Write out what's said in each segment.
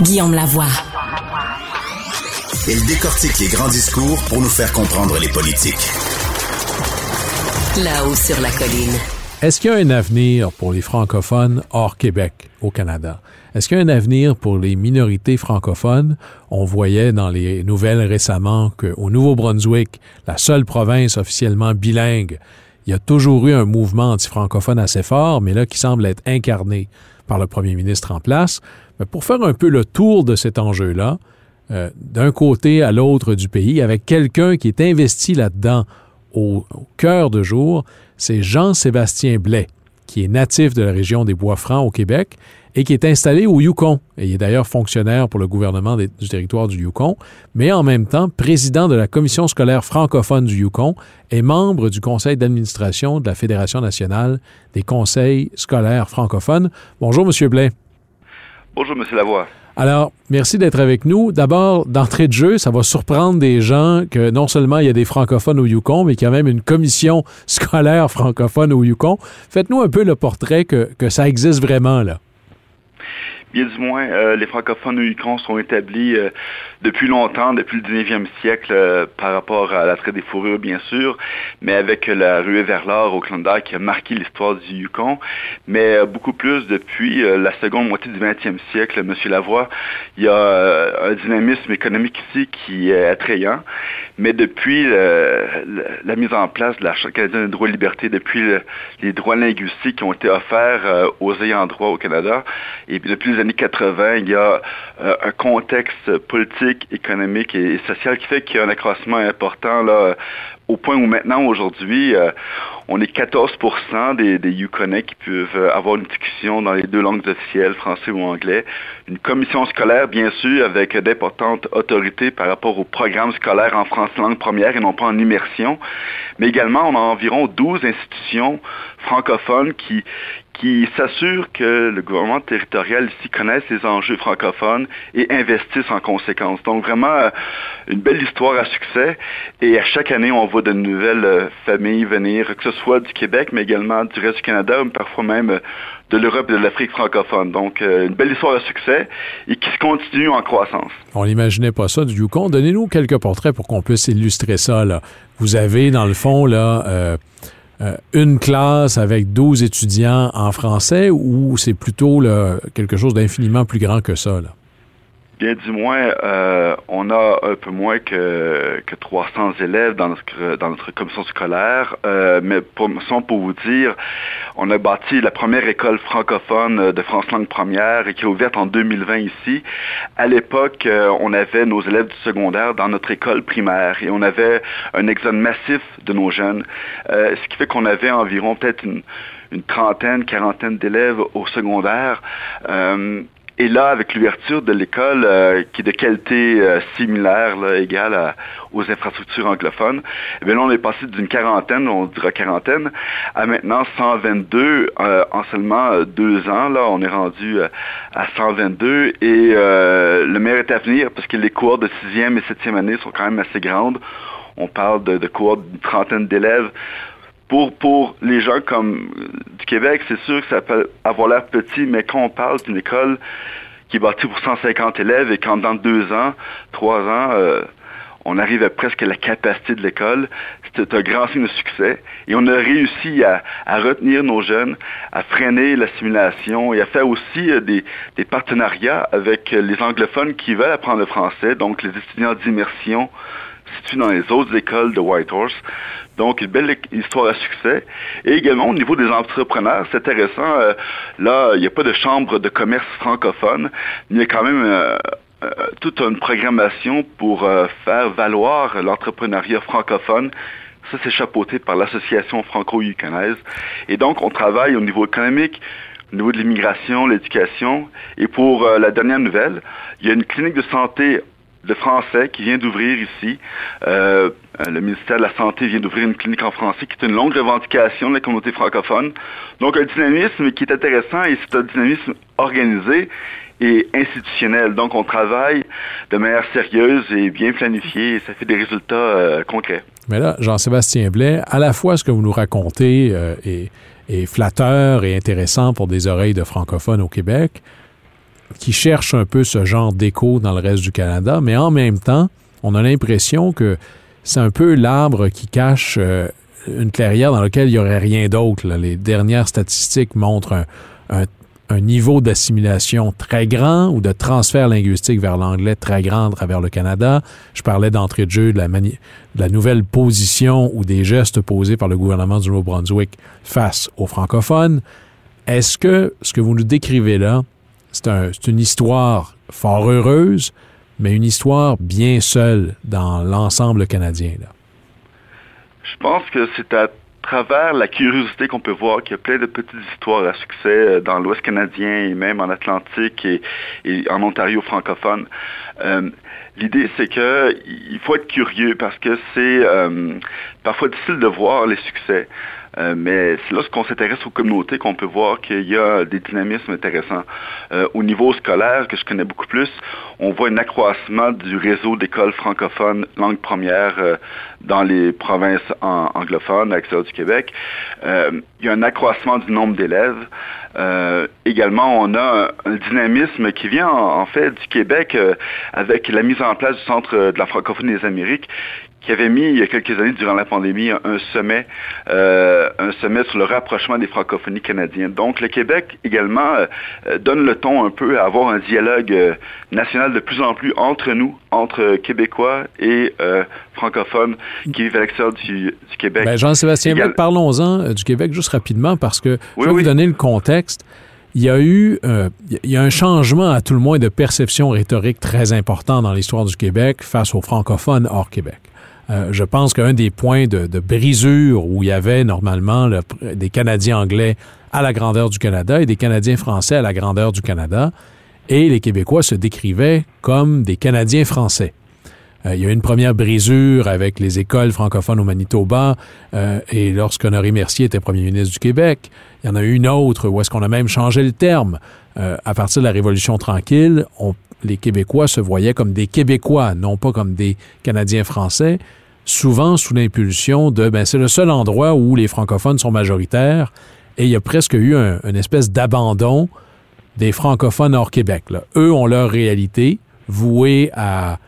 Guillaume Lavoie. Il décortique les grands discours pour nous faire comprendre les politiques. Là-haut sur la colline. Est-ce qu'il y a un avenir pour les francophones hors Québec, au Canada? Est-ce qu'il y a un avenir pour les minorités francophones? On voyait dans les nouvelles récemment qu'au Nouveau-Brunswick, la seule province officiellement bilingue, il y a toujours eu un mouvement anti-francophone assez fort, mais là qui semble être incarné par le premier ministre en place. Mais pour faire un peu le tour de cet enjeu-là, euh, d'un côté à l'autre du pays, avec quelqu'un qui est investi là-dedans au, cœur de jour, c'est Jean-Sébastien Blais, qui est natif de la région des Bois-Francs au Québec et qui est installé au Yukon. Et il est d'ailleurs fonctionnaire pour le gouvernement du territoire du Yukon, mais en même temps président de la commission scolaire francophone du Yukon et membre du conseil d'administration de la Fédération nationale des conseils scolaires francophones. Bonjour, Monsieur Blais. Bonjour, Monsieur Lavoie. Alors, merci d'être avec nous. D'abord, d'entrée de jeu, ça va surprendre des gens que non seulement il y a des francophones au Yukon, mais qu'il y a même une commission scolaire francophone au Yukon. Faites-nous un peu le portrait que, que ça existe vraiment, là. Bien du moins, euh, les francophones Yukon sont établis euh, depuis longtemps, depuis le 19e siècle, euh, par rapport à la traite des fourrures, bien sûr, mais avec la ruée vers l'or au Klondike qui a marqué l'histoire du Yukon, mais beaucoup plus depuis la seconde moitié du 20e siècle, M. Lavoie, il y a un dynamisme économique ici qui est attrayant, mais depuis la mise en place de la Charte canadienne des droits et libertés, depuis les droits linguistiques qui ont été offerts aux ayants droit au Canada, et depuis années 80, il y a euh, un contexte politique, économique et, social qui fait qu'il y a un accroissement important là, au point où maintenant, aujourd'hui, euh, on est 14 des, des Yukonais qui peuvent avoir une discussion dans les deux langues officielles, français ou anglais. Une commission scolaire, bien sûr, avec d'importantes autorités par rapport au programme scolaire en français langue première et non pas en immersion. Mais également, on a environ 12 institutions francophones qui, qui s'assurent que le gouvernement territorial ici connaisse les enjeux francophones et investisse en conséquence. Donc vraiment euh, une belle histoire à succès et à chaque année on voit de nouvelles euh, familles venir, que ce soit du Québec mais également du reste du Canada, ou parfois même euh, de l'Europe et de l'Afrique francophone. Donc une belle histoire à succès et qui se continue en croissance. On n'imaginait pas ça du Yukon. Donnez-nous quelques portraits pour qu'on puisse illustrer ça. Là. Vous avez dans le fond là une classe avec 12 étudiants en français ou c'est plutôt quelque chose d'infiniment plus grand que ça? Là? Bien du moins, euh, on a un peu moins que, que 300 élèves dans notre, dans notre commission scolaire, euh, mais pour, pour vous dire, on a bâti la première école francophone de France langue première qui est ouverte en 2020 ici. À l'époque, euh, on avait nos élèves du secondaire dans notre école primaire et on avait un exode massif de nos jeunes, euh, ce qui fait qu'on avait environ peut-être une, trentaine, quarantaine d'élèves au secondaire. Euh, et là, avec l'ouverture de l'école, euh, qui est de qualité euh, similaire, là, égale aux infrastructures anglophones, eh bien là, on est passé d'une quarantaine, on dira quarantaine, à maintenant 122 euh, en seulement deux ans. Là, on est rendu à 122 et le meilleur est à venir parce que les cours de sixième et septième année sont quand même assez grandes. On parle de, de cohortes d'une trentaine d'élèves pour, pour les gens comme du Québec, c'est sûr que ça peut avoir l'air petit, mais quand on parle d'une école qui est bâtie pour 150 élèves et qu'en dans deux ans, trois ans, euh, on arrive à presque la capacité de l'école, c'est un grand signe de succès. Et on a réussi à, à retenir nos jeunes, à freiner l'assimilation et à faire aussi euh, des partenariats avec les anglophones qui veulent apprendre le français, donc les étudiants d'immersion situés dans les autres écoles de Whitehorse. Donc, une belle histoire à succès. Et également, au niveau des entrepreneurs, c'est intéressant. Euh, là, il n'y a pas de chambre de commerce francophone. Il y a quand même euh, euh, toute une programmation pour faire valoir l'entrepreneuriat francophone. Ça, c'est chapeauté par l'Association franco-yukonaise. Et donc, on travaille au niveau économique, au niveau de l'immigration, l'éducation. Et pour la dernière nouvelle, il y a une clinique de santé de français qui vient d'ouvrir ici. Euh, le ministère de la Santé vient d'ouvrir une clinique en français qui est une longue revendication de la communauté francophone. Donc un dynamisme qui est intéressant et c'est un dynamisme organisé et institutionnel. Donc on travaille de manière sérieuse et bien planifiée et ça fait des résultats euh, concrets. Mais là, Jean-Sébastien Blais, à la fois ce que vous nous racontez euh, est, est flatteur et intéressant pour des oreilles de francophones au Québec, qui cherche un peu ce genre d'écho dans le reste du Canada, mais en même temps, on a l'impression que c'est un peu l'arbre qui cache euh, une clairière dans laquelle il n'y aurait rien d'autre. Les dernières statistiques montrent un, niveau d'assimilation très grand ou de transfert linguistique vers l'anglais très grand à travers le Canada. Je parlais d'entrée de jeu de la, de la nouvelle position ou des gestes posés par le gouvernement du Nouveau-Brunswick face aux francophones. Est-ce que ce que vous nous décrivez là, c'est un, une histoire fort heureuse, mais une histoire bien seule dans l'ensemble canadien? Je pense que c'est à travers la curiosité qu'on peut voir qu'il y a plein de petites histoires à succès euh, dans l'Ouest canadien et même en Atlantique et, en Ontario francophone. Euh, l'idée, c'est que il faut être curieux parce que c'est euh, parfois difficile de voir les succès. Euh, mais c'est lorsqu'on s'intéresse aux communautés qu'on peut voir qu'il y a des dynamismes intéressants. Euh, au niveau scolaire, que je connais beaucoup plus, on voit un accroissement du réseau d'écoles francophones langue première euh, dans les provinces anglophones, à l'extérieur du Québec. il y a un accroissement du nombre d'élèves. également, on a un, dynamisme qui vient en, fait du Québec avec la mise en place du Centre de la francophonie des Amériques qui avait mis il y a quelques années durant la pandémie un sommet, euh, un sommet sur le rapprochement des francophonies canadiennes. Donc le Québec également euh, donne le ton un peu à avoir un dialogue euh, national de plus en plus entre nous, entre Québécois et francophones qui vivent à l'extérieur du, Québec. Ben, Jean-Sébastien parlons-en du Québec juste rapidement parce que je vais vous donner le contexte il y a eu il y a un changement à tout le moins de perception rhétorique très important dans l'histoire du Québec face aux francophones hors Québec. Euh, je pense qu'un des points de, brisure où il y avait normalement des Canadiens anglais à la grandeur du Canada et des Canadiens français à la grandeur du Canada, et les Québécois se décrivaient comme des Canadiens français. Euh, il y a eu une première brisure avec les écoles francophones au Manitoba, euh, et lorsqu'Honoré Mercier était premier ministre du Québec, il y en a eu une autre où est-ce qu'on a même changé le terme. à partir de la Révolution tranquille, les Québécois se voyaient comme des Québécois, non pas comme des Canadiens français souvent sous l'impulsion de ben, c'est le seul endroit où les francophones sont majoritaires et il y a presque eu un, une espèce d'abandon des francophones hors Québec. Eux ont leur réalité vouée à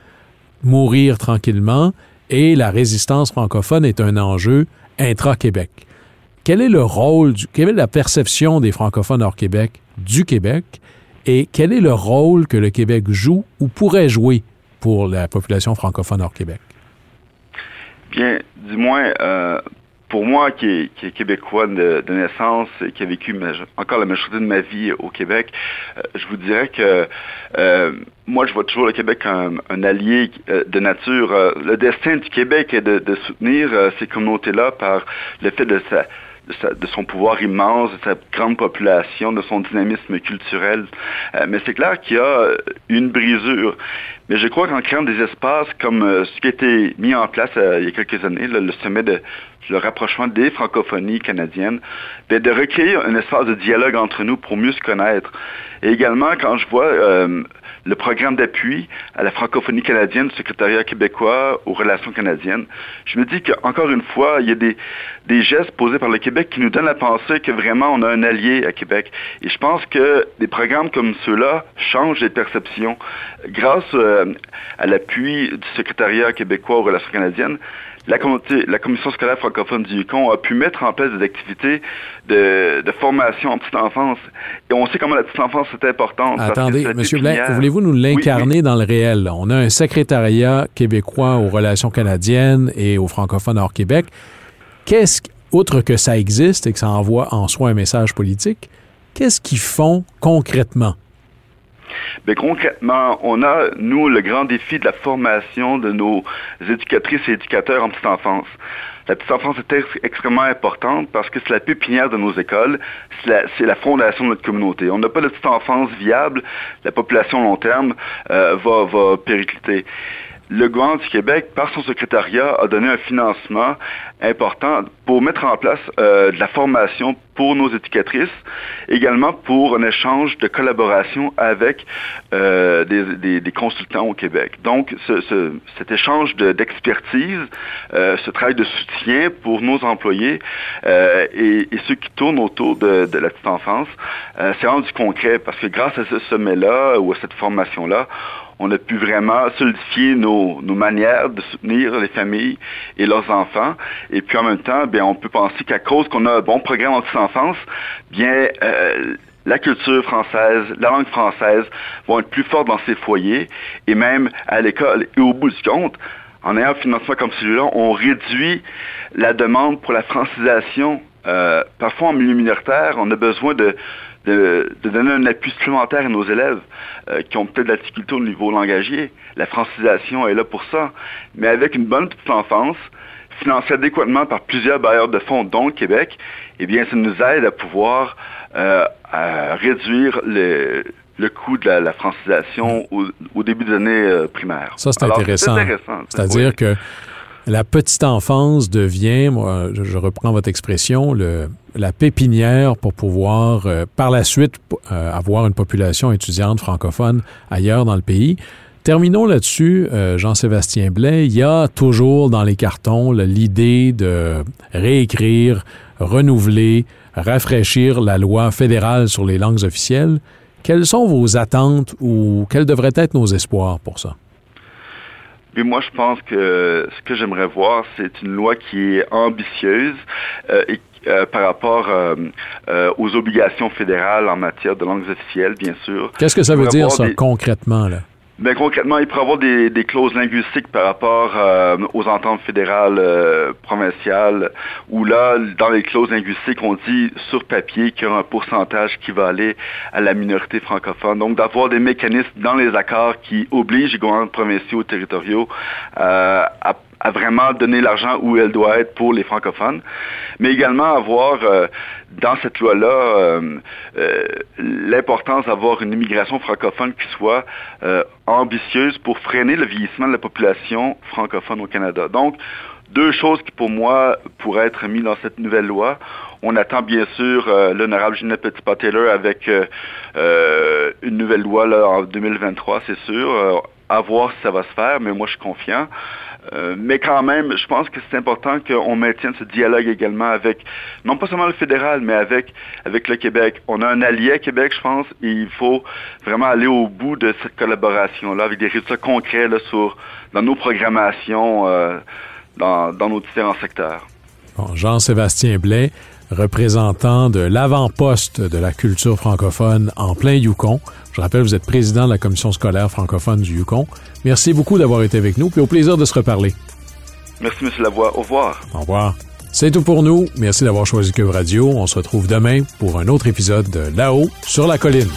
mourir tranquillement et la résistance francophone est un enjeu intra-Québec. Quel est le rôle, du, quelle est la perception des francophones hors Québec du Québec et quel est le rôle que le Québec joue ou pourrait jouer pour la population francophone hors Québec? Bien, du moins, euh, pour moi, qui est, québécois de, naissance et qui a vécu encore la majorité de ma vie au Québec, euh, je vous dirais que euh, moi, je vois toujours le Québec comme un allié de nature. le destin du Québec est de, de soutenir ces communautés-là par le fait de sa de, son pouvoir immense, de sa grande population, de son dynamisme culturel. Euh, mais c'est clair qu'il y a une brisure. Mais je crois qu'en créant des espaces comme euh, ce qui a été mis en place euh, il y a quelques années, le sommet de le rapprochement des francophonies canadiennes, ben, de recréer un espace de dialogue entre nous pour mieux se connaître. Et également, quand je vois le programme d'appui à la francophonie canadienne du secrétariat québécois aux relations canadiennes. Je me dis qu'encore une fois, il y a des, gestes posés par le Québec qui nous donnent à penser que vraiment on a un allié à Québec. Et je pense que des programmes comme ceux-là changent les perceptions. Grâce euh, à l'appui du secrétariat québécois aux relations canadiennes, la, la commission scolaire francophone du Yukon a pu mettre en place des activités de, formation en petite enfance. Et on sait comment la petite enfance est importante. Attendez, M. Blain, voulez-vous nous l'incarner dans le réel? On a un secrétariat québécois aux relations canadiennes et aux francophones hors Québec. Qu'est-ce, outre que ça existe et que ça envoie en soi un message politique, qu'est-ce qu'ils font concrètement? Mais concrètement, on a, nous, le grand défi de la formation de nos éducatrices et éducateurs en petite enfance. La petite enfance est extrêmement importante parce que c'est la pépinière de nos écoles, c'est la, fondation de notre communauté. On n'a pas de petite enfance viable, la population long terme euh, va, va péricliter le gouvernement du Québec, par son secrétariat, a donné un financement important pour mettre en place euh, de la formation pour nos éducatrices, également pour un échange de collaboration avec euh, des, consultants au Québec. Donc, ce, ce, cet échange d'expertise, euh, ce travail de soutien pour nos employés euh, et, ceux qui tournent autour de, la petite enfance, c'est rendu concret parce que grâce à ce sommet-là ou à cette formation-là, on a pu vraiment solidifier nos, nos, manières de soutenir les familles et leurs enfants. Et puis en même temps, bien, on peut penser qu'à cause qu'on a un bon programme en bien, euh, la culture française, la langue française vont être plus fortes dans ces foyers et même à l'école. Et au bout du compte, en ayant un financement comme celui-là, on réduit la demande pour la francisation. Euh, parfois en milieu minoritaire, on a besoin de de, donner un appui supplémentaire à nos élèves euh, qui ont peut-être de la difficulté au niveau langagier. La francisation est là pour ça. Mais avec une bonne petite enfance, financée adéquatement par plusieurs bailleurs de fonds, dont le Québec, eh bien, ça nous aide à pouvoir euh, à réduire le, le coût de la, francisation au, début des années euh, primaires. Ça, c'est intéressant. C'est-à-dire que la petite enfance devient, moi, je, reprends votre expression, le, la pépinière pour pouvoir euh, par la suite euh, avoir une population étudiante francophone ailleurs dans le pays. Terminons là-dessus, euh, Jean-Sébastien Blais. Il y a toujours dans les cartons l'idée de réécrire, renouveler, rafraîchir la loi fédérale sur les langues officielles. Quelles sont vos attentes ou quels devraient être nos espoirs pour ça? Mais moi, je pense que ce que j'aimerais voir, c'est une loi qui est ambitieuse euh, et euh, par rapport euh, aux obligations fédérales en matière de langues officielles, bien sûr. Qu'est-ce que ça veut dire, ça, concrètement, là? Mais ben, concrètement, il pourrait y avoir des, clauses linguistiques par rapport euh, aux ententes fédérales euh, provinciales, où là, dans les clauses linguistiques, on dit sur papier qu'il y a un pourcentage qui va aller à la minorité francophone. Donc, d'avoir des mécanismes dans les accords qui obligent les gouvernements provinciaux territoriaux euh, à à vraiment donner l'argent où elle doit être pour les francophones, mais également avoir euh, dans cette loi-là euh, euh, l'importance d'avoir une immigration francophone qui soit ambitieuse pour freiner le vieillissement de la population francophone au Canada. Donc, deux choses qui, pour moi, pourraient être mises dans cette nouvelle loi. On attend bien sûr l'honorable Ginette Petitpas-Taylor avec une nouvelle loi là, en 2023, c'est sûr. à voir si ça va se faire, mais moi, je suis confiant. Euh, mais quand même, je pense que c'est important qu'on maintienne ce dialogue également avec, non pas seulement le fédéral, mais avec, avec le Québec. On a un allié à Québec, je pense, et il faut vraiment aller au bout de cette collaboration-là avec des résultats concrets là, sur, dans nos programmations, euh, dans, dans nos différents secteurs. Jean-Sébastien Blais, représentant de l'avant-poste de la culture francophone en plein Yukon. Je rappelle, vous êtes président de la commission scolaire francophone du Yukon. Merci beaucoup d'avoir été avec nous, puis au plaisir de se reparler. Merci, M. Lavoie. Au revoir. Au revoir. C'est tout pour nous. Merci d'avoir choisi Cube Radio. On se retrouve demain pour un autre épisode de Là-haut sur la colline.